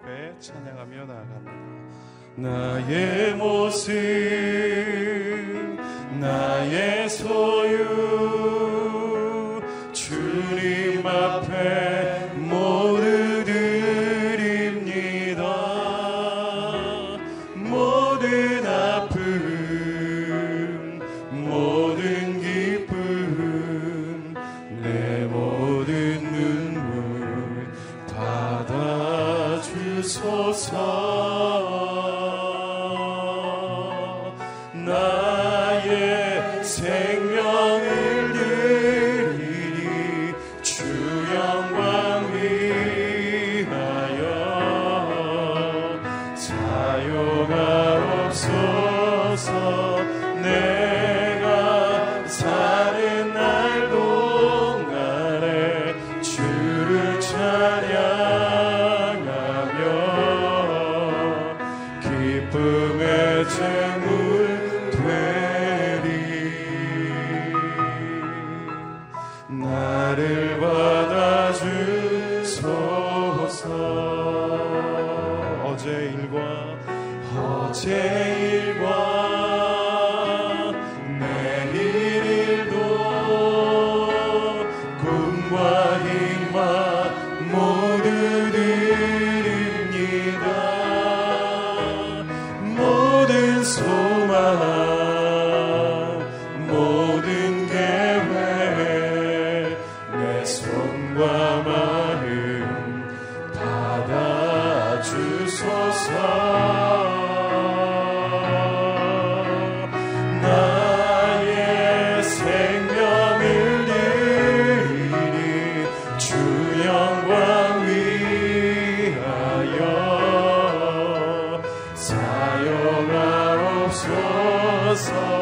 앞에 찬양하며 나아갑니다. 나의 모습, 나의 소유, us all.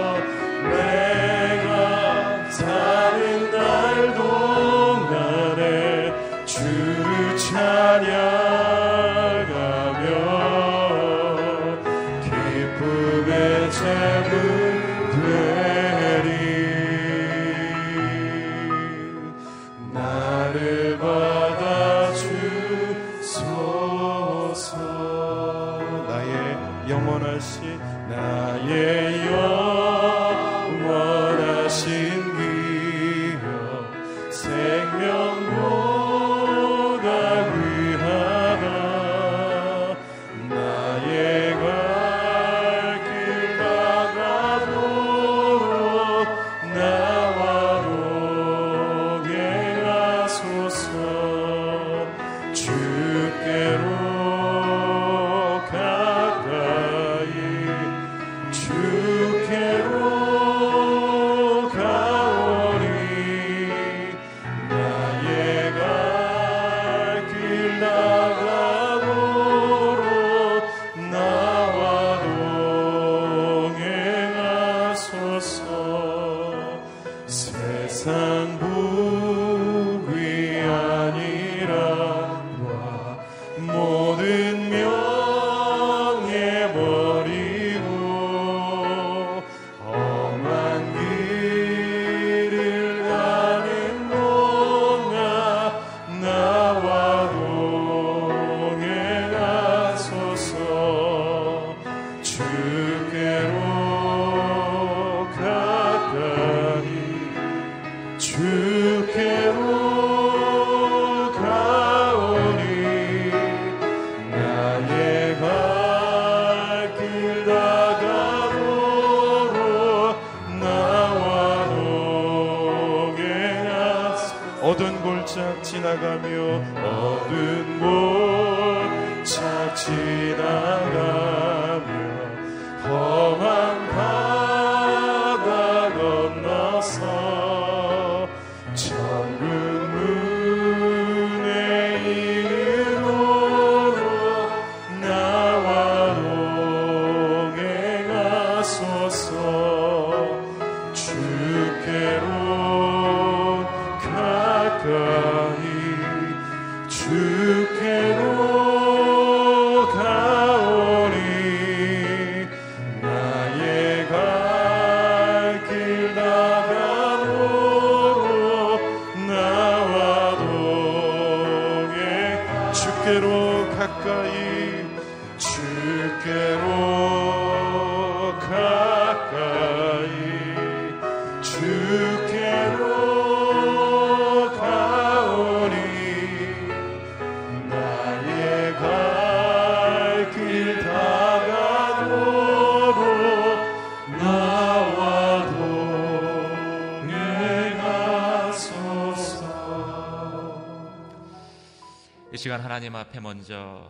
시간 하나님 앞에 먼저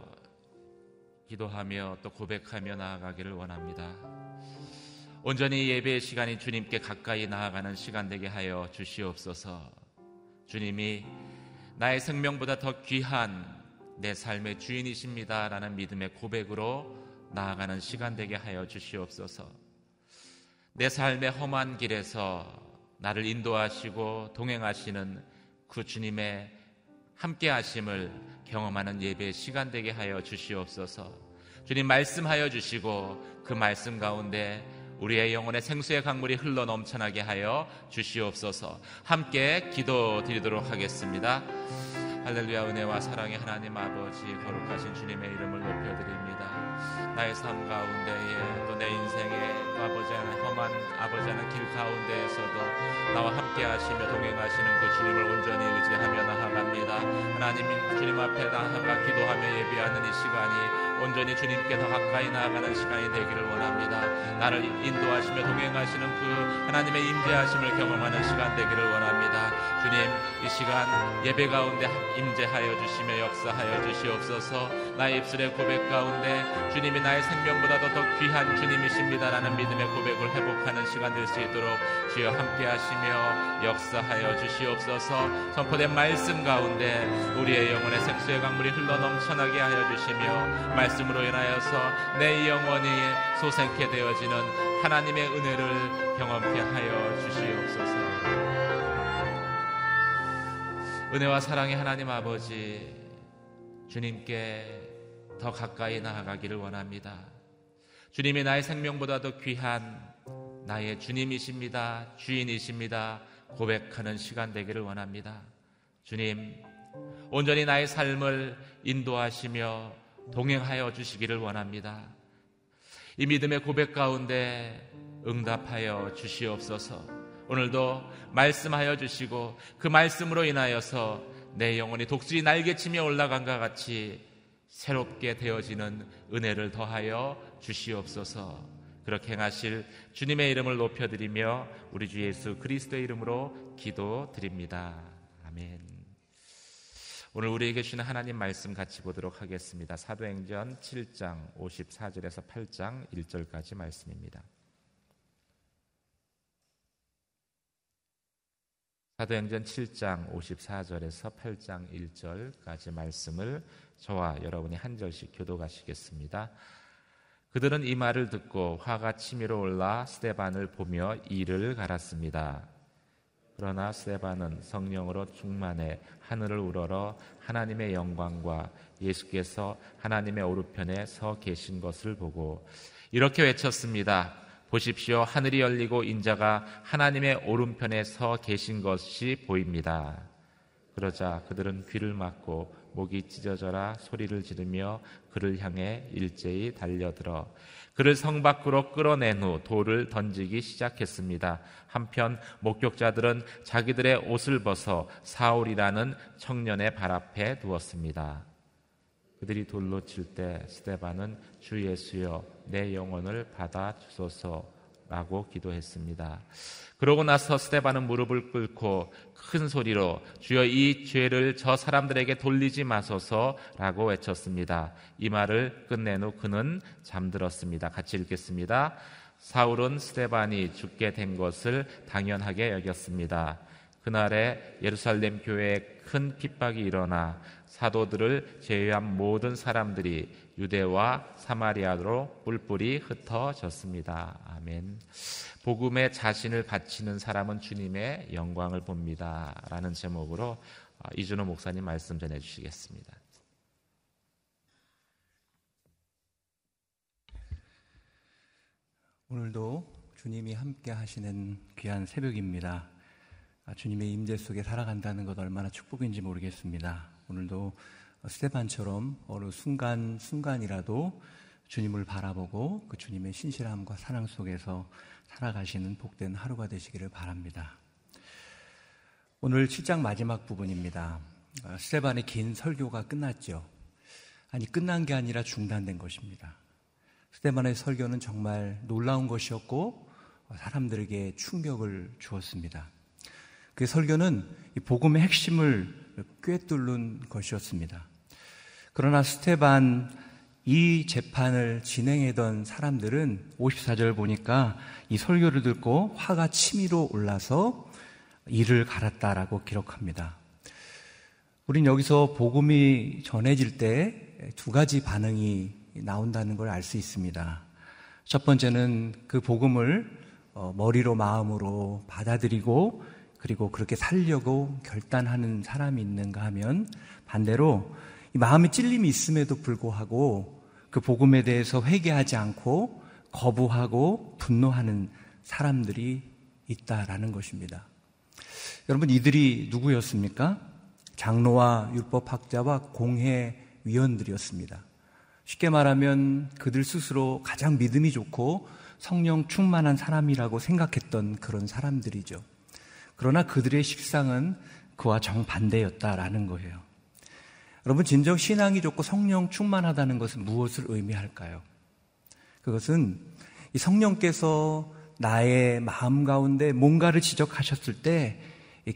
기도하며 또 고백하며 나아가기를 원합니다. 온전히 예배의 시간이 주님께 가까이 나아가는 시간 되게 하여 주시옵소서. 주님이 나의 생명보다 더 귀한 내 삶의 주인이십니다라는 믿음의 고백으로 나아가는 시간 되게 하여 주시옵소서. 내 삶의 험한 길에서 나를 인도하시고 동행하시는 그 주님의 함께 하심을 경험하는 예배 시간 되게 하여 주시옵소서. 주님 말씀하여 주시고 그 말씀 가운데 우리의 영혼의 생수의 강물이 흘러 넘쳐나게 하여 주시옵소서. 함께 기도 드리도록 하겠습니다. 할렐루야 은혜와 사랑의 하나님 아버지 거룩하신 주님의 이름을 높여드립니다. 나의 삶 가운데에 또 내 인생의 또 아버지 하는 험한 아버지 하는 길 가운데에서도 나와 함께 하시며 동행하시는 그 주님을 온전히 의지하며 나아갑니다. 하나님 주님 앞에 나아가 기도하며 예배하는 이 시간이 온전히 주님께 더 가까이 나아가는 시간이 되기를 원합니다. 나를 인도하시며 동행하시는 그 하나님의 임재하심을 경험하는 시간 되기를 원합니다. 주님 이 시간 예배 가운데 임재하여 주시며 역사하여 주시옵소서 나의 입술의 고백 가운데 주님이 나의 생명보다도 더 귀한 주님이십니다라는 믿음의 고백을 회복하는 시간 될 수 있도록 주여 함께 하시며 역사하여 주시옵소서 선포된 말씀 가운데 우리의 영혼의 생수의 강물이 흘러 넘쳐나게 하여 주시며 말 씀으로 인하여서 내 영혼이 소생케 되어지는 하나님의 은혜를 경험케 하여 주시옵소서 은혜와 사랑의 하나님 아버지 주님께 더 가까이 나아가기를 원합니다. 주님이 나의 생명보다도 귀한 나의 주님이십니다. 주인이십니다. 고백하는 시간 되기를 원합니다. 주님, 온전히 나의 삶을 인도하시며 동행하여 주시기를 원합니다. 이 믿음의 고백 가운데 응답하여 주시옵소서. 오늘도 말씀하여 주시고 그 말씀으로 인하여서 내 영혼이 독수리 날개치며 올라간 것 같이 새롭게 되어지는 은혜를 더하여 주시옵소서. 그렇게 행하실 주님의 이름을 높여드리며 우리 주 예수 그리스도의 이름으로 기도드립니다. 아멘. 오늘 우리에게 주는 하나님 말씀 같이 보도록 하겠습니다. 사도행전 7장 54절에서 8장 1절까지 말씀입니다. 사도행전 7장 54절에서 8장 1절까지 말씀을 저와 여러분이 한 절씩 교도가시겠습니다. 그들은 이 말을 듣고 화가 치밀어 올라 스테반을 보며 이를 갈았습니다. 그러나 스테반은 성령으로 충만해 하늘을 우러러 하나님의 영광과 예수께서 하나님의 오른편에 서 계신 것을 보고 이렇게 외쳤습니다. 보십시오. 하늘이 열리고 인자가 하나님의 오른편에 서 계신 것이 보입니다. 그러자 그들은 귀를 막고 목이 찢어져라 소리를 지르며 그를 향해 일제히 달려들어 그를 성 밖으로 끌어낸 후 돌을 던지기 시작했습니다. 한편 목격자들은 자기들의 옷을 벗어 사울이라는 청년의 발 앞에 두었습니다. 그들이 돌로 칠 때 스테반은 주 예수여 내 영혼을 받아 주소서 라고 기도했습니다. 그러고 나서 스테반은 무릎을 꿇고 큰 소리로 주여 이 죄를 저 사람들에게 돌리지 마소서라고 외쳤습니다. 이 말을 끝낸 후 그는 잠들었습니다. 같이 읽겠습니다. 사울은 스테반이 죽게 된 것을 당연하게 여겼습니다. 그날에 예루살렘 교회에 큰 핍박이 일어나 사도들을 제외한 모든 사람들이 유대와 사마리아로 뿔뿔이 흩어졌습니다. 아멘. 복음에 자신을 바치는 사람은 주님의 영광을 봅니다. 라는 제목으로 어, 이준호 목사님 말씀 전해 주시겠습니다. 오늘도 주님이 함께 하시는 귀한 새벽입니다. 아, 주님의 임재 속에 살아간다는 것 얼마나 축복인지 모르겠습니다. 오늘도 스테반처럼 어느 순간 순간이라도 주님을 바라보고 그 주님의 신실함과 사랑 속에서 살아가시는 복된 하루가 되시기를 바랍니다. 오늘 7장 마지막 부분입니다. 스테반의 긴 설교가 끝났죠. 아니 끝난 게 아니라 중단된 것입니다. 스테반의 설교는 정말 놀라운 것이었고 사람들에게 충격을 주었습니다. 그 설교는 복음의 핵심을 꿰뚫는 것이었습니다. 그러나 스테반 이 재판을 진행하던 사람들은 54절 보니까 이 설교를 듣고 화가 치밀어 올라서 이를 갈았다라고 기록합니다. 우린 여기서 복음이 전해질 때 두 가지 반응이 나온다는 걸 알 수 있습니다. 첫 번째는 그 복음을 어, 머리로 마음으로 받아들이고 그리고 그렇게 살려고 결단하는 사람이 있는가 하면 반대로 마음의 찔림이 있음에도 불구하고 그 복음에 대해서 회개하지 않고 거부하고 분노하는 사람들이 있다라는 것입니다. 여러분 이들이 누구였습니까? 장로와 율법학자와 공회 위원들이었습니다. 쉽게 말하면 그들 스스로 가장 믿음이 좋고 성령 충만한 사람이라고 생각했던 그런 사람들이죠. 그러나 그들의 식상은 그와 정반대였다라는 거예요. 여러분, 진정 신앙이 좋고 성령 충만하다는 것은 무엇을 의미할까요? 그것은 이 성령께서 나의 마음 가운데 뭔가를 지적하셨을 때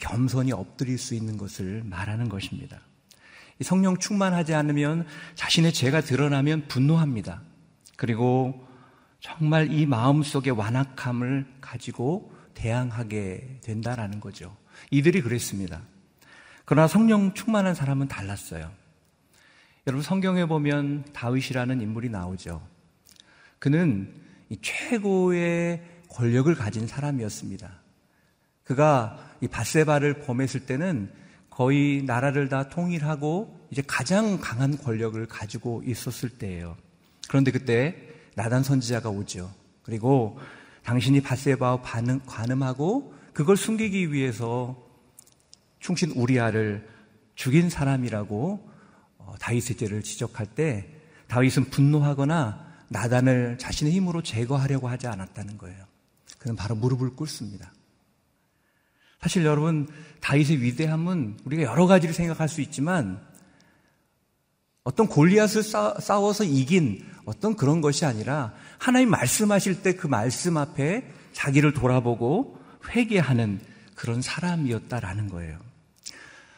겸손히 엎드릴 수 있는 것을 말하는 것입니다. 성령 충만하지 않으면 자신의 죄가 드러나면 분노합니다. 그리고 정말 이 마음 속에 완악함을 가지고 대항하게 된다라는 거죠. 이들이 그랬습니다. 그러나 성령 충만한 사람은 달랐어요. 여러분 성경에 보면 다윗이라는 인물이 나오죠. 그는 최고의 권력을 가진 사람이었습니다. 그가 이 바세바를 범했을 때는 거의 나라를 다 통일하고 이제 가장 강한 권력을 가지고 있었을 때예요. 그런데 그때 나단 선지자가 오죠. 그리고 당신이 바세바와 반응, 관음하고 그걸 숨기기 위해서 충신 우리아를 죽인 사람이라고 어, 다윗의 죄를 지적할 때 다윗은 분노하거나 나단을 자신의 힘으로 제거하려고 하지 않았다는 거예요. 그는 바로 무릎을 꿇습니다. 사실 여러분 다윗의 위대함은 우리가 여러 가지를 생각할 수 있지만 어떤 골리앗을 싸워서 이긴 어떤 그런 것이 아니라 하나님 말씀하실 때 그 말씀 앞에 자기를 돌아보고 회개하는 그런 사람이었다라는 거예요.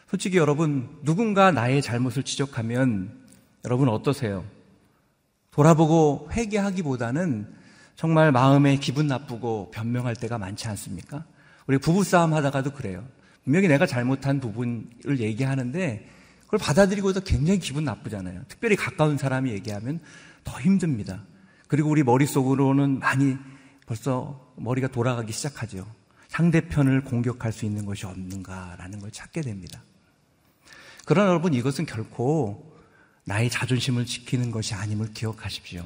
솔직히 여러분 누군가 나의 잘못을 지적하면 여러분 어떠세요? 돌아보고 회개하기보다는 정말 마음에 기분 나쁘고 변명할 때가 많지 않습니까? 우리 부부싸움 하다가도 그래요. 분명히 내가 잘못한 부분을 얘기하는데 그걸 받아들이고도 굉장히 기분 나쁘잖아요. 특별히 가까운 사람이 얘기하면 더 힘듭니다. 그리고 우리 머릿속으로는 많이 벌써 머리가 돌아가기 시작하죠. 상대편을 공격할 수 있는 것이 없는가라는 걸 찾게 됩니다. 그러나 여러분 이것은 결코 나의 자존심을 지키는 것이 아님을 기억하십시오.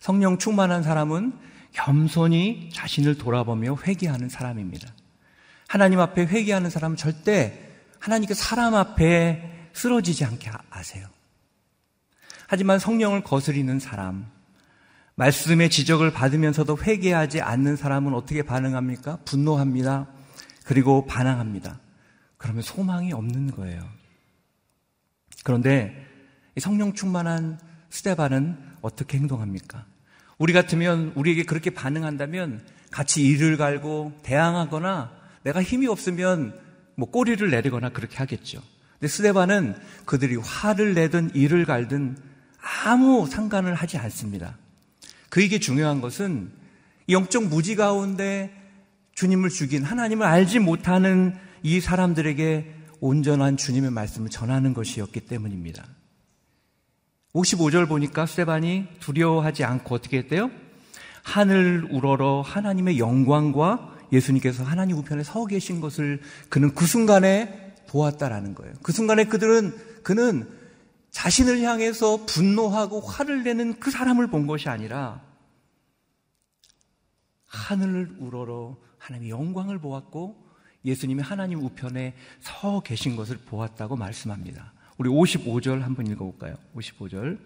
성령 충만한 사람은 겸손히 자신을 돌아보며 회개하는 사람입니다. 하나님 앞에 회개하는 사람은 절대 하나님께 사람 앞에 쓰러지지 않게 아세요. 하지만 성령을 거스리는 사람, 말씀의 지적을 받으면서도 회개하지 않는 사람은 어떻게 반응합니까? 분노합니다. 그리고 반항합니다. 그러면 소망이 없는 거예요. 그런데 성령 충만한 스테반은 어떻게 행동합니까? 우리 같으면 우리에게 그렇게 반응한다면 같이 이를 갈고 대항하거나 내가 힘이 없으면 뭐 꼬리를 내리거나 그렇게 하겠죠. 근데 스테반은 그들이 화를 내든 이를 갈든 아무 상관을 하지 않습니다. 그에게 중요한 것은 영적 무지 가운데 주님을 죽인 하나님을 알지 못하는 이 사람들에게 온전한 주님의 말씀을 전하는 것이었기 때문입니다. 55절 보니까 스테반이 두려워하지 않고 어떻게 했대요? 하늘 우러러 하나님의 영광과 예수님께서 하나님 우편에 서 계신 것을 그는 그 순간에 보았다라는 거예요. 그 순간에 그들은 그는 자신을 향해서 분노하고 화를 내는 그 사람을 본 것이 아니라 하늘을 우러러 하나님의 영광을 보았고 예수님이 하나님 우편에 서 계신 것을 보았다고 말씀합니다. 우리 55절 한번 읽어볼까요? 55절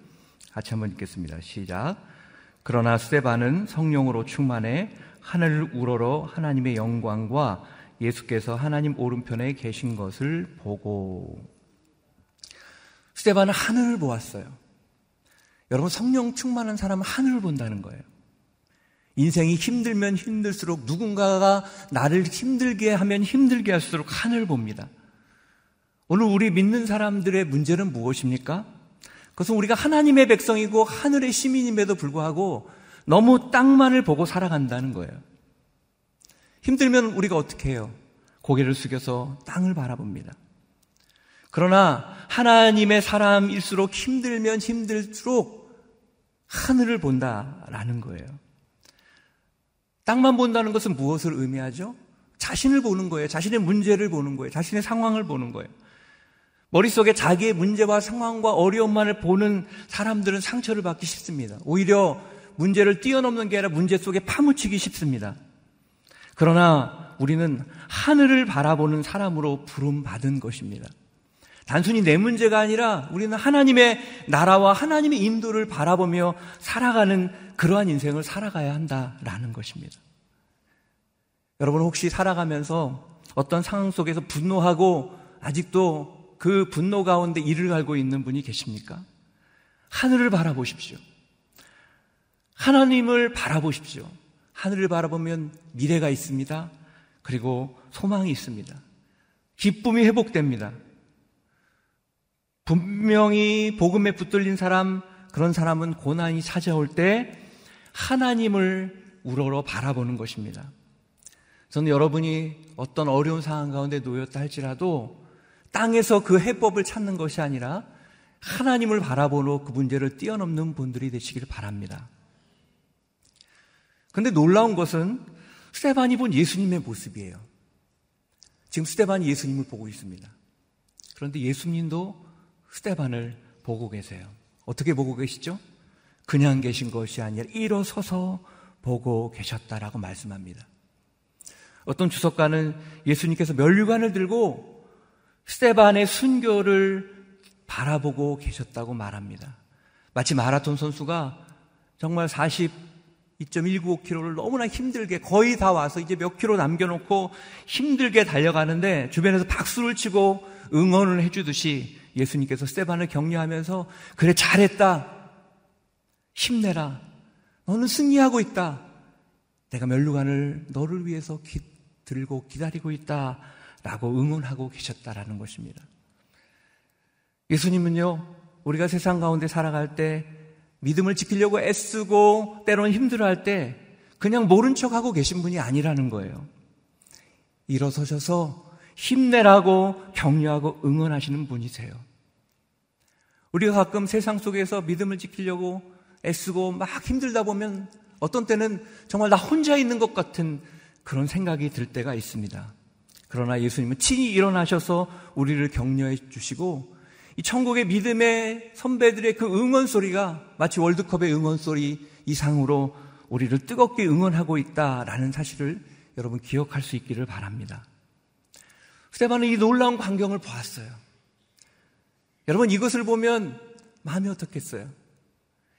같이 한번 읽겠습니다. 시작. 그러나 스테반은 성령으로 충만해 하늘을 우러러 하나님의 영광과 예수께서 하나님 오른편에 계신 것을 보고 스테반은 하늘을 보았어요. 여러분 성령 충만한 사람은 하늘을 본다는 거예요. 인생이 힘들면 힘들수록 누군가가 나를 힘들게 하면 힘들게 할수록 하늘 봅니다. 오늘 우리 믿는 사람들의 문제는 무엇입니까? 그것은 우리가 하나님의 백성이고 하늘의 시민임에도 불구하고 너무 땅만을 보고 살아간다는 거예요. 힘들면 우리가 어떻게 해요? 고개를 숙여서 땅을 바라봅니다. 그러나 하나님의 사람일수록 힘들면 힘들수록 하늘을 본다라는 거예요. 땅만 본다는 것은 무엇을 의미하죠? 자신을 보는 거예요. 자신의 문제를 보는 거예요. 자신의 상황을 보는 거예요. 머릿속에 자기의 문제와 상황과 어려움만을 보는 사람들은 상처를 받기 쉽습니다. 오히려 문제를 뛰어넘는 게 아니라 문제 속에 파묻히기 쉽습니다. 그러나 우리는 하늘을 바라보는 사람으로 부름받은 것입니다. 단순히 내 문제가 아니라 우리는 하나님의 나라와 하나님의 인도를 바라보며 살아가는 그러한 인생을 살아가야 한다라는 것입니다. 여러분 혹시 살아가면서 어떤 상황 속에서 분노하고 아직도 그 분노 가운데 이를 갈고 있는 분이 계십니까? 하늘을 바라보십시오. 하나님을 바라보십시오. 하늘을 바라보면 미래가 있습니다. 그리고 소망이 있습니다. 기쁨이 회복됩니다. 분명히 복음에 붙들린 사람, 그런 사람은 고난이 찾아올 때 하나님을 우러러 바라보는 것입니다. 저는 여러분이 어떤 어려운 상황 가운데 놓였다 할지라도 땅에서 그 해법을 찾는 것이 아니라 하나님을 바라보고 그 문제를 뛰어넘는 분들이 되시길 바랍니다. 그런데 놀라운 것은 스테반이 본 예수님의 모습이에요. 지금 스테반이 예수님을 보고 있습니다. 그런데 예수님도 스테반을 보고 계세요. 어떻게 보고 계시죠? 그냥 계신 것이 아니라 일어서서 보고 계셨다라고 말씀합니다. 어떤 주석가는 예수님께서 멸류관을 들고 스테반의 순교를 바라보고 계셨다고 말합니다. 마치 마라톤 선수가 정말 42.195km를 너무나 힘들게 거의 다 와서 이제 몇 킬로 남겨놓고 힘들게 달려가는데 주변에서 박수를 치고 응원을 해주듯이 예수님께서 스테반을 격려하면서 그래 잘했다. 힘내라. 너는 승리하고 있다. 내가 멸류관을 너를 위해서 기, 들고 기다리고 있다. 라고 응원하고 계셨다라는 것입니다. 예수님은요, 우리가 세상 가운데 살아갈 때 믿음을 지키려고 애쓰고 때로는 힘들어할 때 그냥 모른 척하고 계신 분이 아니라는 거예요. 일어서셔서 힘내라고 격려하고 응원하시는 분이세요. 우리가 가끔 세상 속에서 믿음을 지키려고 애쓰고 막 힘들다 보면 어떤 때는 정말 나 혼자 있는 것 같은 그런 생각이 들 때가 있습니다. 그러나 예수님은 친히 일어나셔서 우리를 격려해 주시고 이 천국의 믿음의 선배들의 그 응원 소리가 마치 월드컵의 응원 소리 이상으로 우리를 뜨겁게 응원하고 있다라는 사실을 여러분 기억할 수 있기를 바랍니다. 스테반은 이 놀라운 광경을 보았어요. 여러분 이것을 보면 마음이 어떻겠어요?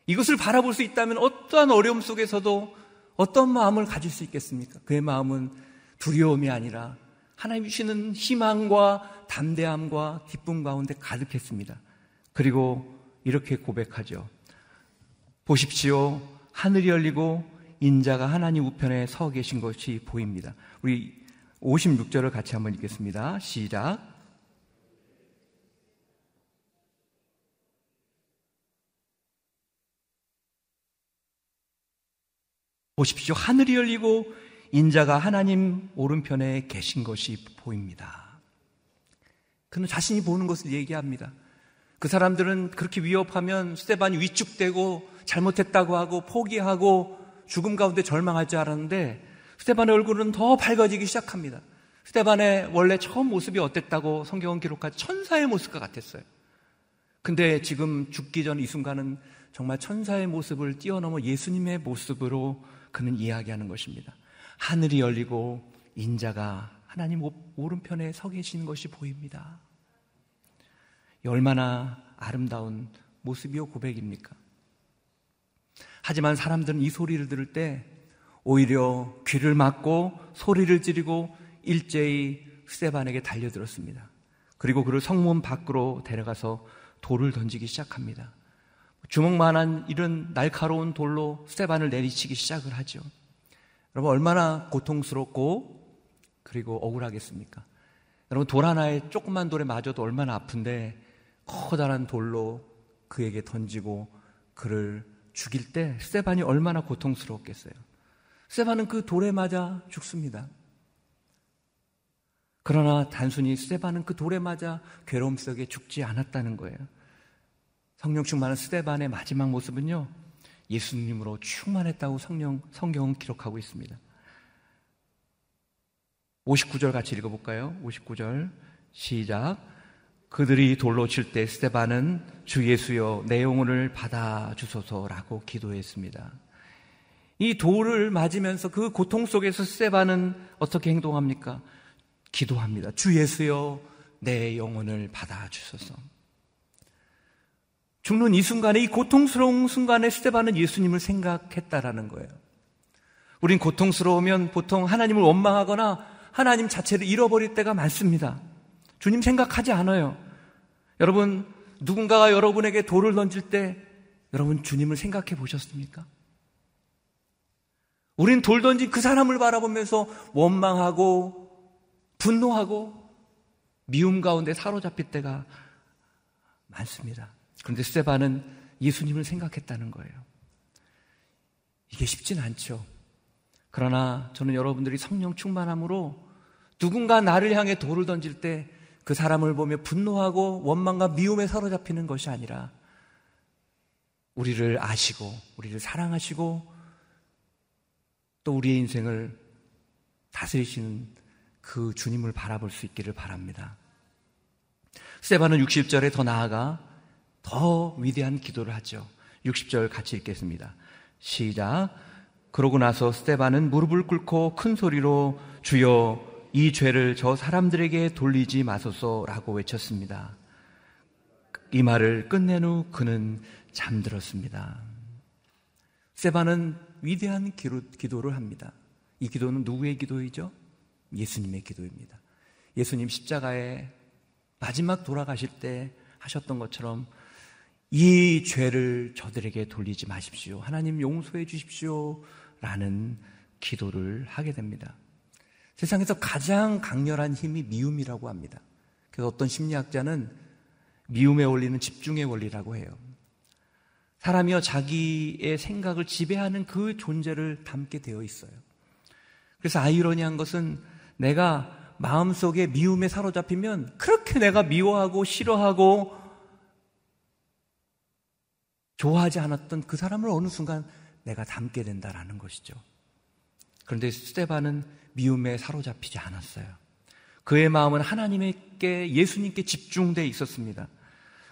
이것을 바라볼 수 있다면 어떠한 어려움 속에서도 어떤 마음을 가질 수 있겠습니까? 그의 마음은 두려움이 아니라 하나님 주시는 희망과 담대함과 기쁨 가운데 가득했습니다. 그리고 이렇게 고백하죠. 보십시오. 하늘이 열리고 인자가 하나님 우편에 서 계신 것이 보입니다. 우리 56절을 같이 한번 읽겠습니다. 시작. 보십시오. 하늘이 열리고 인자가 하나님 오른편에 계신 것이 보입니다. 그는 자신이 보는 것을 얘기합니다. 그 사람들은 그렇게 위협하면 스테반이 위축되고 잘못했다고 하고 포기하고 죽음 가운데 절망할 줄 알았는데 스테반의 얼굴은 더 밝아지기 시작합니다. 스테반의 원래 처음 모습이 어땠다고 성경은 기록한 천사의 모습과 같았어요. 근데 지금 죽기 전 이 순간은 정말 천사의 모습을 뛰어넘어 예수님의 모습으로 그는 이야기하는 것입니다. 하늘이 열리고 인자가 하나님 오른편에 서 계신 것이 보입니다. 얼마나 아름다운 모습이요 고백입니까? 하지만 사람들은 이 소리를 들을 때 오히려 귀를 막고 소리를 지르고 일제히 스테반에게 달려들었습니다. 그리고 그를 성문 밖으로 데려가서 돌을 던지기 시작합니다. 주먹만한 이런 날카로운 돌로 스테반을 내리치기 시작을 하죠. 여러분 얼마나 고통스럽고 그리고 억울하겠습니까? 여러분 돌 하나에 조그만 돌에 맞아도 얼마나 아픈데 커다란 돌로 그에게 던지고 그를 죽일 때 스테반이 얼마나 고통스러웠겠어요. 스테반은 그 돌에 맞아 죽습니다. 그러나 단순히 스테반은 그 돌에 맞아 괴로움 속에 죽지 않았다는 거예요. 성령 충만한 스테반의 마지막 모습은요, 예수님으로 충만했다고 성령, 성경은 기록하고 있습니다. 59절 같이 읽어볼까요? 59절. 시작. 그들이 돌로 칠 때 스테반은 주 예수여 내 영혼을 받아 주소서라고 기도했습니다. 이 돌을 맞으면서 그 고통 속에서 스테반은 어떻게 행동합니까? 기도합니다. 주 예수여 내 영혼을 받아 주소서. 죽는 이 순간에 이 고통스러운 순간에 스테반은 예수님을 생각했다라는 거예요. 우린 고통스러우면 보통 하나님을 원망하거나 하나님 자체를 잃어버릴 때가 많습니다. 주님 생각하지 않아요. 여러분, 누군가가 여러분에게 돌을 던질 때 여러분 주님을 생각해 보셨습니까? 우린 돌 던진 그 사람을 바라보면서 원망하고 분노하고 미움 가운데 사로잡힐 때가 많습니다. 그런데 스테반은 예수님을 생각했다는 거예요. 이게 쉽진 않죠. 그러나 저는 여러분들이 성령 충만함으로 누군가 나를 향해 돌을 던질 때 그 사람을 보며 분노하고 원망과 미움에 사로잡히는 것이 아니라 우리를 아시고 우리를 사랑하시고 또 우리의 인생을 다스리시는 그 주님을 바라볼 수 있기를 바랍니다. 스테반은 60절에 더 나아가 더 위대한 기도를 하죠. 60절 같이 읽겠습니다. 시작. 그러고 나서 스테반은 무릎을 꿇고 큰 소리로 주여 이 죄를 저 사람들에게 돌리지 마소서라고 외쳤습니다. 이 말을 끝낸 후 그는 잠들었습니다. 세바는 위대한 기도, 를 합니다. 이 기도는 누구의 기도이죠? 예수님의 기도입니다. 예수님 십자가에 마지막 돌아가실 때 하셨던 것처럼 이 죄를 저들에게 돌리지 마십시오. 하나님 용서해 주십시오. 라는 기도를 하게 됩니다. 세상에서 가장 강렬한 힘이 미움이라고 합니다. 그래서 어떤 심리학자는 미움의 원리는 집중의 원리라고 해요. 사람이요, 자기의 생각을 지배하는 그 존재를 담게 되어 있어요. 그래서 아이러니한 것은 내가 마음속에 미움에 사로잡히면 그렇게 내가 미워하고 싫어하고 좋아하지 않았던 그 사람을 어느 순간 내가 담게 된다라는 것이죠. 그런데 스테반은 미움에 사로잡히지 않았어요. 그의 마음은 하나님께 예수님께 집중돼 있었습니다.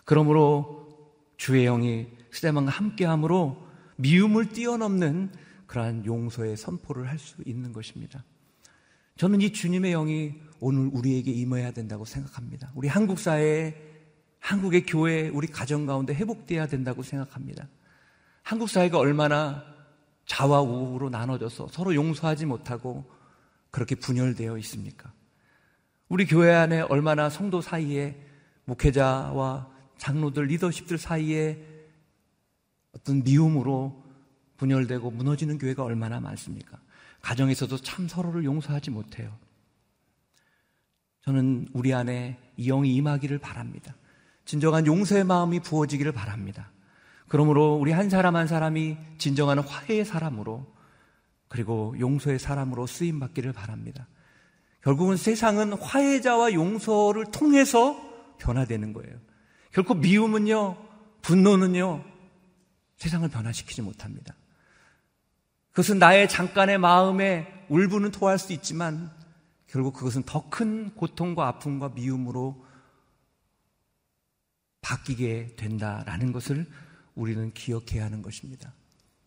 그러므로 주의 영이 스테반과 함께함으로 미움을 뛰어넘는 그러한 용서의 선포를 할 수 있는 것입니다. 저는 이 주님의 영이 오늘 우리에게 임해야 된다고 생각합니다. 우리 한국 사회에 한국의 교회, 우리 가정 가운데 회복돼야 된다고 생각합니다. 한국 사회가 얼마나 좌와우로 나눠져서 서로 용서하지 못하고 그렇게 분열되어 있습니까? 우리 교회 안에 얼마나 성도 사이에 목회자와 장로들, 리더십들 사이에 어떤 미움으로 분열되고 무너지는 교회가 얼마나 많습니까? 가정에서도 참 서로를 용서하지 못해요. 저는 우리 안에 이 영이 임하기를 바랍니다. 진정한 용서의 마음이 부어지기를 바랍니다. 그러므로 우리 한 사람 한 사람이 진정한 화해의 사람으로 그리고 용서의 사람으로 쓰임 받기를 바랍니다. 결국은 세상은 화해자와 용서를 통해서 변화되는 거예요. 결코 미움은요, 분노는요, 세상을 변화시키지 못합니다. 그것은 나의 잠깐의 마음에 울분은 토할 수 있지만 결국 그것은 더 큰 고통과 아픔과 미움으로 바뀌게 된다라는 것을 우리는 기억해야 하는 것입니다.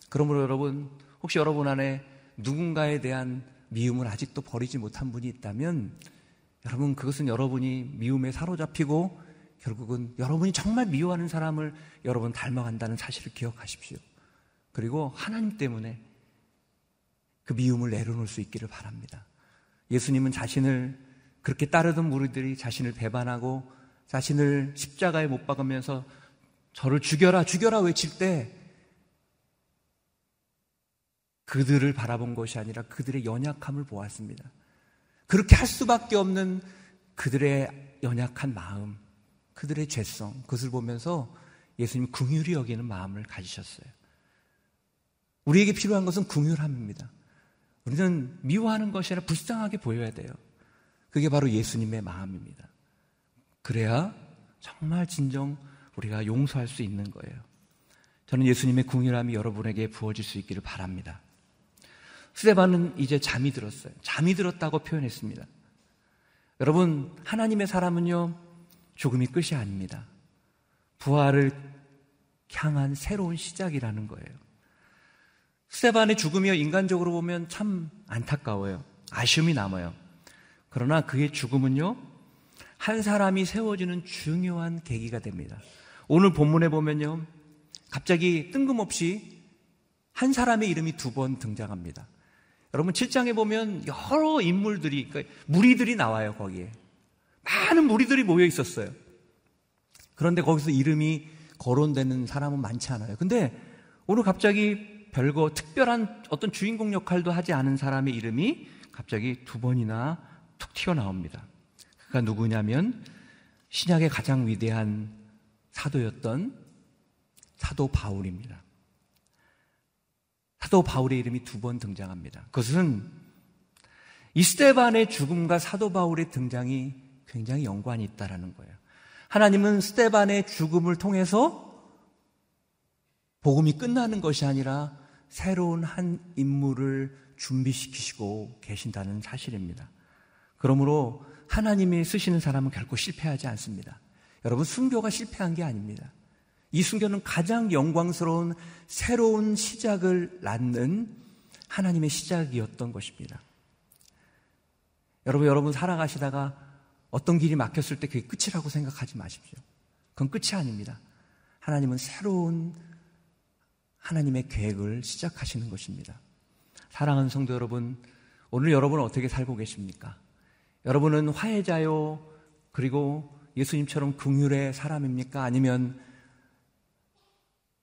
그러므로 여러분, 혹시 여러분 안에 누군가에 대한 미움을 아직도 버리지 못한 분이 있다면 여러분 그것은 여러분이 미움에 사로잡히고 결국은 여러분이 정말 미워하는 사람을 여러분 닮아간다는 사실을 기억하십시오. 그리고 하나님 때문에 그 미움을 내려놓을 수 있기를 바랍니다. 예수님은 자신을 그렇게 따르던 무리들이 자신을 배반하고 자신을 십자가에 못 박으면서 저를 죽여라, 죽여라 외칠 때 그들을 바라본 것이 아니라 그들의 연약함을 보았습니다. 그렇게 할 수밖에 없는 그들의 연약한 마음, 그들의 죄성, 그것을 보면서 예수님 궁휼히 여기는 마음을 가지셨어요. 우리에게 필요한 것은 궁휼함입니다. 우리는 미워하는 것이 아니라 불쌍하게 보여야 돼요. 그게 바로 예수님의 마음입니다. 그래야 정말 진정 우리가 용서할 수 있는 거예요. 저는 예수님의 궁휼함이 여러분에게 부어질 수 있기를 바랍니다. 스데반은 이제 잠이 들었어요. 잠이 들었다고 표현했습니다. 여러분, 하나님의 사람은요, 죽음이 끝이 아닙니다. 부활을 향한 새로운 시작이라는 거예요. 스테반의 죽음이요, 인간적으로 보면 참 안타까워요. 아쉬움이 남아요. 그러나 그의 죽음은요, 한 사람이 세워지는 중요한 계기가 됩니다. 오늘 본문에 보면요, 갑자기 뜬금없이 한 사람의 이름이 두 번 등장합니다. 여러분 7장에 보면 여러 인물들이 그러니까 무리들이 나와요 거기에 많은 무리들이 모여 있었어요. 그런데 거기서 이름이 거론되는 사람은 많지 않아요. 근데 오늘 갑자기 별거 특별한 어떤 주인공 역할도 하지 않은 사람의 이름이 갑자기 두 번이나 툭 튀어나옵니다. 그가 누구냐면 신약의 가장 위대한 사도였던 사도 바울입니다. 사도 바울의 이름이 두 번 등장합니다. 그것은 이스테반의 죽음과 사도 바울의 등장이 굉장히 연관이 있다라는 거예요. 하나님은 스테반의 죽음을 통해서 복음이 끝나는 것이 아니라 새로운 한 인물을 준비시키시고 계신다는 사실입니다. 그러므로 하나님이 쓰시는 사람은 결코 실패하지 않습니다. 여러분, 순교가 실패한 게 아닙니다. 이 순교는 가장 영광스러운 새로운 시작을 낳는 하나님의 시작이었던 것입니다. 여러분, 여러분 살아가시다가 어떤 길이 막혔을 때 그게 끝이라고 생각하지 마십시오. 그건 끝이 아닙니다. 하나님은 새로운 하나님의 계획을 시작하시는 것입니다. 사랑하는 성도 여러분, 오늘 여러분은 어떻게 살고 계십니까? 여러분은 화해자요, 그리고 예수님처럼 긍휼의 사람입니까? 아니면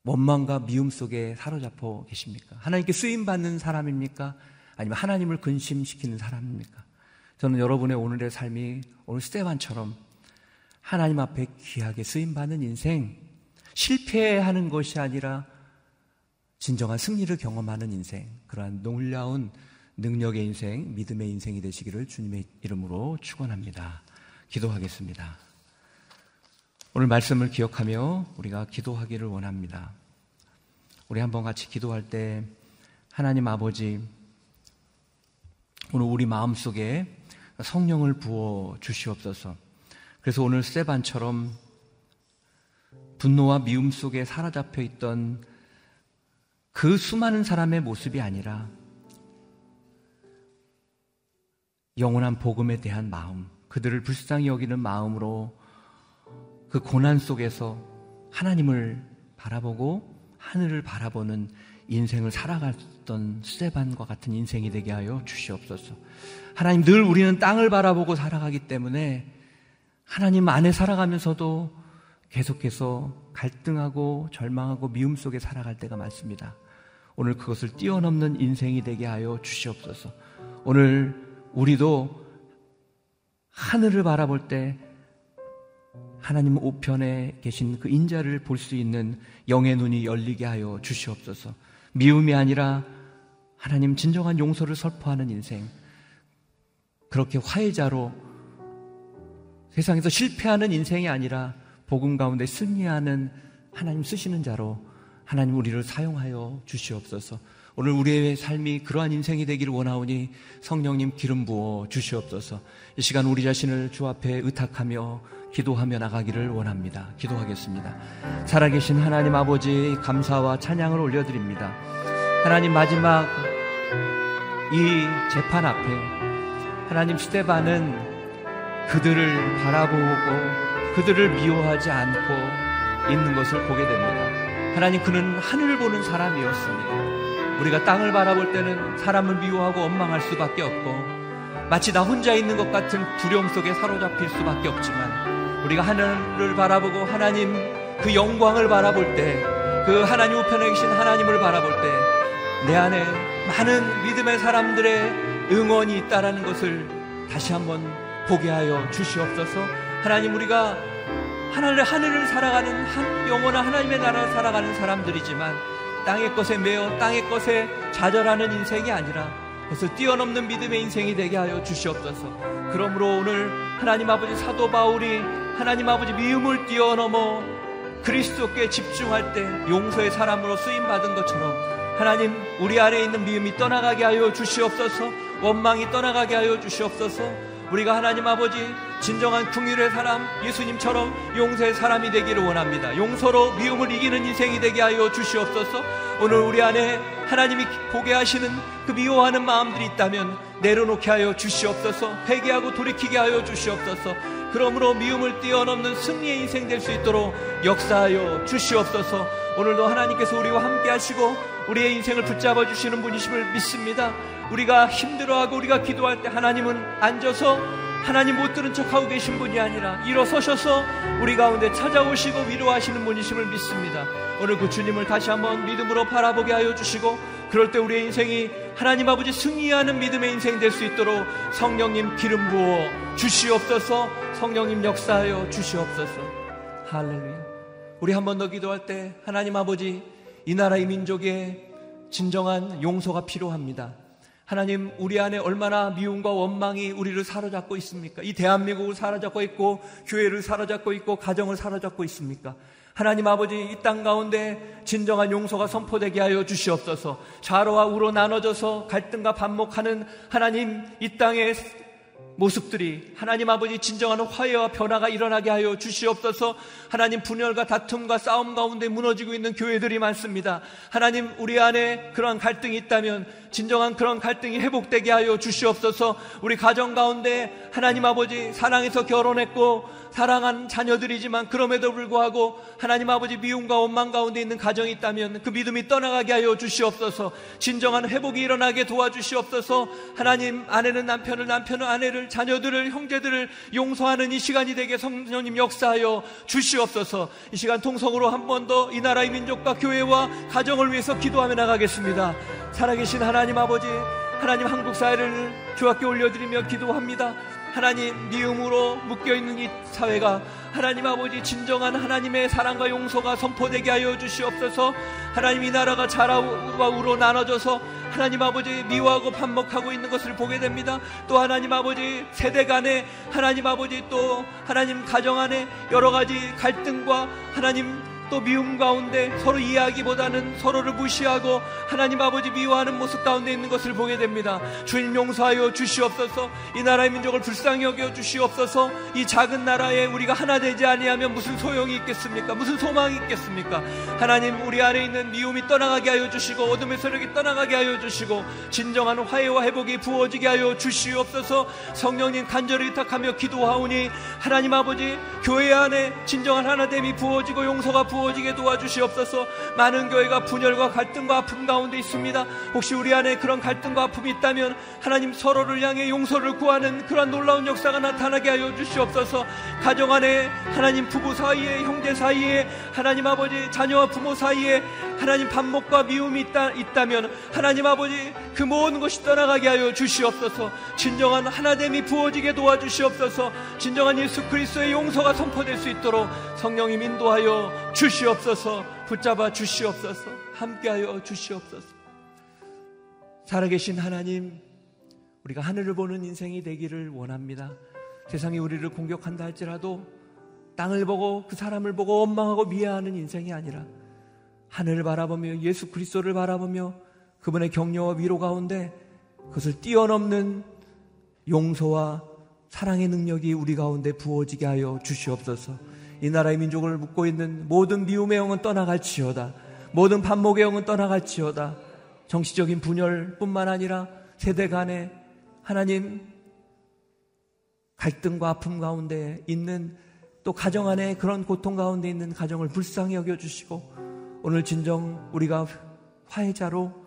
원망과 미움 속에 사로잡혀 계십니까? 하나님께 쓰임 받는 사람입니까? 아니면 하나님을 근심시키는 사람입니까? 저는 여러분의 오늘의 삶이 오늘 스테반처럼 하나님 앞에 귀하게 쓰임 받는 인생, 실패하는 것이 아니라 진정한 승리를 경험하는 인생, 그러한 놀라운 능력의 인생, 믿음의 인생이 되시기를 주님의 이름으로 축원합니다. 기도하겠습니다. 오늘 말씀을 기억하며 우리가 기도하기를 원합니다. 우리 한번 같이 기도할 때 하나님 아버지 오늘 우리 마음 속에 성령을 부어 주시옵소서. 그래서 오늘 세반처럼 분노와 미움 속에 사로잡혀 있던 그 수많은 사람의 모습이 아니라 영원한 복음에 대한 마음, 그들을 불쌍히 여기는 마음으로 그 고난 속에서 하나님을 바라보고 하늘을 바라보는 인생을 살아갔던 스테반과 같은 인생이 되게 하여 주시옵소서. 하나님 늘 우리는 땅을 바라보고 살아가기 때문에 하나님 안에 살아가면서도 계속해서 갈등하고 절망하고 미움 속에 살아갈 때가 많습니다. 오늘 그것을 뛰어넘는 인생이 되게 하여 주시옵소서. 오늘 우리도 하늘을 바라볼 때 하나님 우편에 계신 그 인자를 볼 수 있는 영의 눈이 열리게 하여 주시옵소서. 미움이 아니라 하나님 진정한 용서를 설포하는 인생. 그렇게 화해자로 세상에서 실패하는 인생이 아니라 복음 가운데 승리하는 하나님 쓰시는 자로 하나님 우리를 사용하여 주시옵소서. 오늘 우리의 삶이 그러한 인생이 되기를 원하오니 성령님 기름 부어 주시옵소서. 이 시간 우리 자신을 주 앞에 의탁하며 기도하며 나가기를 원합니다. 기도하겠습니다. 살아계신 하나님 아버지 감사와 찬양을 올려드립니다. 하나님 마지막 이 재판 앞에 하나님 스테반은 그들을 바라보고 그들을 미워하지 않고 있는 것을 보게 됩니다. 하나님 그는 하늘을 보는 사람이었습니다. 우리가 땅을 바라볼 때는 사람을 미워하고 원망할 수밖에 없고 마치 나 혼자 있는 것 같은 두려움 속에 사로잡힐 수밖에 없지만 우리가 하늘을 바라보고 하나님 그 영광을 바라볼 때 그 하나님 우편에 계신 하나님을 바라볼 때 내 안에 많은 믿음의 사람들의 응원이 있다라는 것을 다시 한번 보게 하여 주시옵소서. 하나님 우리가 하늘을 하늘을 살아가는 영원한 하나님의 나라를 살아가는 사람들이지만 땅의 것에 매어 땅의 것에 좌절하는 인생이 아니라 그것을 뛰어넘는 믿음의 인생이 되게 하여 주시옵소서. 그러므로 오늘 하나님 아버지 사도 바울이 하나님 아버지 미움을 뛰어넘어 그리스도께 집중할 때 용서의 사람으로 쓰임 받은 것처럼 하나님 우리 안에 있는 미움이 떠나가게 하여 주시옵소서. 원망이 떠나가게 하여 주시옵소서. 우리가 하나님 아버지 진정한 궁율의 사람 예수님처럼 용서의 사람이 되기를 원합니다. 용서로 미움을 이기는 인생이 되게 하여 주시옵소서. 오늘 우리 안에 하나님이 보게 하시는 그 미워하는 마음들이 있다면 내려놓게 하여 주시옵소서. 회개하고 돌이키게 하여 주시옵소서. 그러므로 미움을 뛰어넘는 승리의 인생 될 수 있도록 역사하여 주시옵소서. 오늘도 하나님께서 우리와 함께 하시고 우리의 인생을 붙잡아 주시는 분이심을 믿습니다. 우리가 힘들어하고 우리가 기도할 때 하나님은 앉아서 하나님 못 들은 척하고 계신 분이 아니라 일어서셔서 우리 가운데 찾아오시고 위로하시는 분이심을 믿습니다. 오늘 그 주님을 다시 한번 믿음으로 바라보게 하여 주시고 그럴 때 우리의 인생이 하나님 아버지 승리하는 믿음의 인생 될 수 있도록 성령님 기름 부어 주시옵소서 성령님 역사하여 주시옵소서 할렐루야 우리 한 번 더 기도할 때 하나님 아버지 이 나라의 민족의 진정한 용서가 필요합니다. 하나님, 우리 안에 얼마나 미움과 원망이 우리를 사로잡고 있습니까? 이 대한민국을 사로잡고 있고, 교회를 사로잡고 있고, 가정을 사로잡고 있습니까? 하나님 아버지, 이 땅 가운데 진정한 용서가 선포되게 하여 주시옵소서. 좌로와 우로 나눠져서 갈등과 반목하는 하나님, 이 땅에 모습들이 하나님 아버지 진정한 화해와 변화가 일어나게 하여 주시옵소서 하나님 분열과 다툼과 싸움 가운데 무너지고 있는 교회들이 많습니다. 하나님 우리 안에 그러한 갈등이 있다면 진정한 그런 갈등이 회복되게 하여 주시옵소서 우리 가정 가운데 하나님 아버지 사랑해서 결혼했고 사랑한 자녀들이지만 그럼에도 불구하고 하나님 아버지 미움과 원망 가운데 있는 가정이 있다면 그 믿음이 떠나가게 하여 주시옵소서. 진정한 회복이 일어나게 도와주시옵소서. 하나님 아내는 남편을 남편은 아내를 자녀들을 형제들을 용서하는 이 시간이 되게 성령님 역사하여 주시옵소서. 이 시간 통성으로 한 번 더 이 나라의 민족과 교회와 가정을 위해서 기도하며 나가겠습니다. 살아계신 하나님 아버지 하나님 한국 사회를 주앞에 올려드리며 기도합니다. 하나님 미움으로 묶여있는 이 사회가 하나님 아버지 진정한 하나님의 사랑과 용서가 선포되게 하여 주시옵소서. 하나님 이 나라가 자라와 우로 나눠져서 하나님 아버지 미워하고 반목하고 있는 것을 보게 됩니다. 또 하나님 아버지 세대 간에 하나님 아버지 또 하나님 가정 안에 여러 가지 갈등과 하나님 또 미움 가운데 서로 이해하기보다는 서로를 무시하고 하나님 아버지 미워하는 모습 가운데 있는 것을 보게 됩니다. 주님 용서하여 주시옵소서. 이 나라의 민족을 불쌍히 여겨 주시옵소서. 이 작은 나라에 우리가 하나 되지 아니하면 무슨 소용이 있겠습니까? 무슨 소망이 있겠습니까? 하나님 우리 안에 있는 미움이 떠나가게 하여 주시고 어둠의 세력이 떠나가게 하여 주시고 진정한 화해와 회복이 부어지게 하여 주시옵소서. 성령님 간절히 부탁하며 기도하오니 하나님 아버지 교회 안에 진정한 하나됨이 부어지고 용서가 부어지고 부어지게 도와주시옵소서. 많은 교회가 분열과 갈등과 아픔 가운데 있습니다. 혹시 우리 안에 그런 갈등과 아픔이 있다면 하나님 서로를 향해 용서를 구하는 그런 놀라운 역사가 나타나게 하여 주시옵소서. 가정 안에 하나님 부부 사이에 형제 사이에 하나님 아버지 자녀와 부모 사이에 하나님 반목과 미움이 있다, 있다면 하나님 아버지 그 모든 것이 떠나가게 하여 주시옵소서. 진정한 하나됨이 부어지게 도와주시옵소서. 진정한 예수 그리스도의 용서가 선포될 수 있도록 성령님 인도하여 주시옵소서. 붙잡아 주시옵소서. 함께하여 주시옵소서. 살아계신 하나님 우리가 하늘을 보는 인생이 되기를 원합니다. 세상이 우리를 공격한다 할지라도 땅을 보고 그 사람을 보고 원망하고 미워하는 인생이 아니라 하늘을 바라보며 예수 그리스도를 바라보며 그분의 격려와 위로 가운데 그것을 뛰어넘는 용서와 사랑의 능력이 우리 가운데 부어지게 하여 주시옵소서. 이 나라의 민족을 묻고 있는 모든 미움의 영은 떠나갈지어다. 모든 반목의 영은 떠나갈지어다. 정치적인 분열뿐만 아니라 세대 간에 하나님 갈등과 아픔 가운데 있는 또 가정 안에 그런 고통 가운데 있는 가정을 불쌍히 여겨주시고 오늘 진정 우리가 화해자로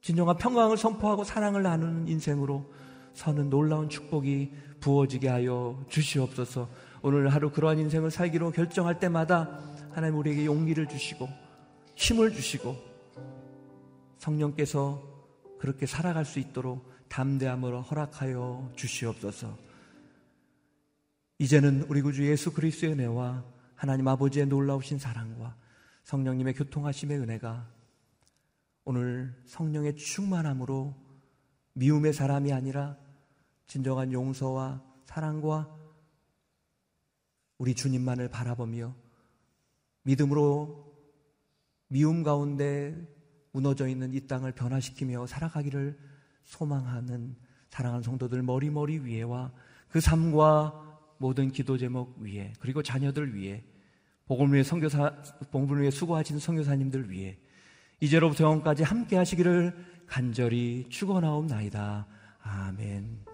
진정한 평강을 선포하고 사랑을 나누는 인생으로 서는 놀라운 축복이 부어지게 하여 주시옵소서 오늘 하루 그러한 인생을 살기로 결정할 때마다 하나님 우리에게 용기를 주시고 힘을 주시고 성령께서 그렇게 살아갈 수 있도록 담대함으로 허락하여 주시옵소서. 이제는 우리 구주 예수 그리스도의 은혜와 하나님 아버지의 놀라우신 사랑과 성령님의 교통하심의 은혜가 오늘 성령의 충만함으로 미움의 사람이 아니라 진정한 용서와 사랑과 우리 주님만을 바라보며 믿음으로 미움 가운데 무너져 있는 이 땅을 변화시키며 살아가기를 소망하는 사랑하는 성도들 머리머리 위에와 그 삶과 모든 기도 제목 위에 그리고 자녀들 위에 복음을 위해 선교사 복음을 위해 수고하시는 선교사님들 위해 이제로부터 영원까지 함께 하시기를 간절히 축원하옵나이다. 아멘.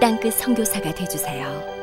땅끝 성교사가 되주세요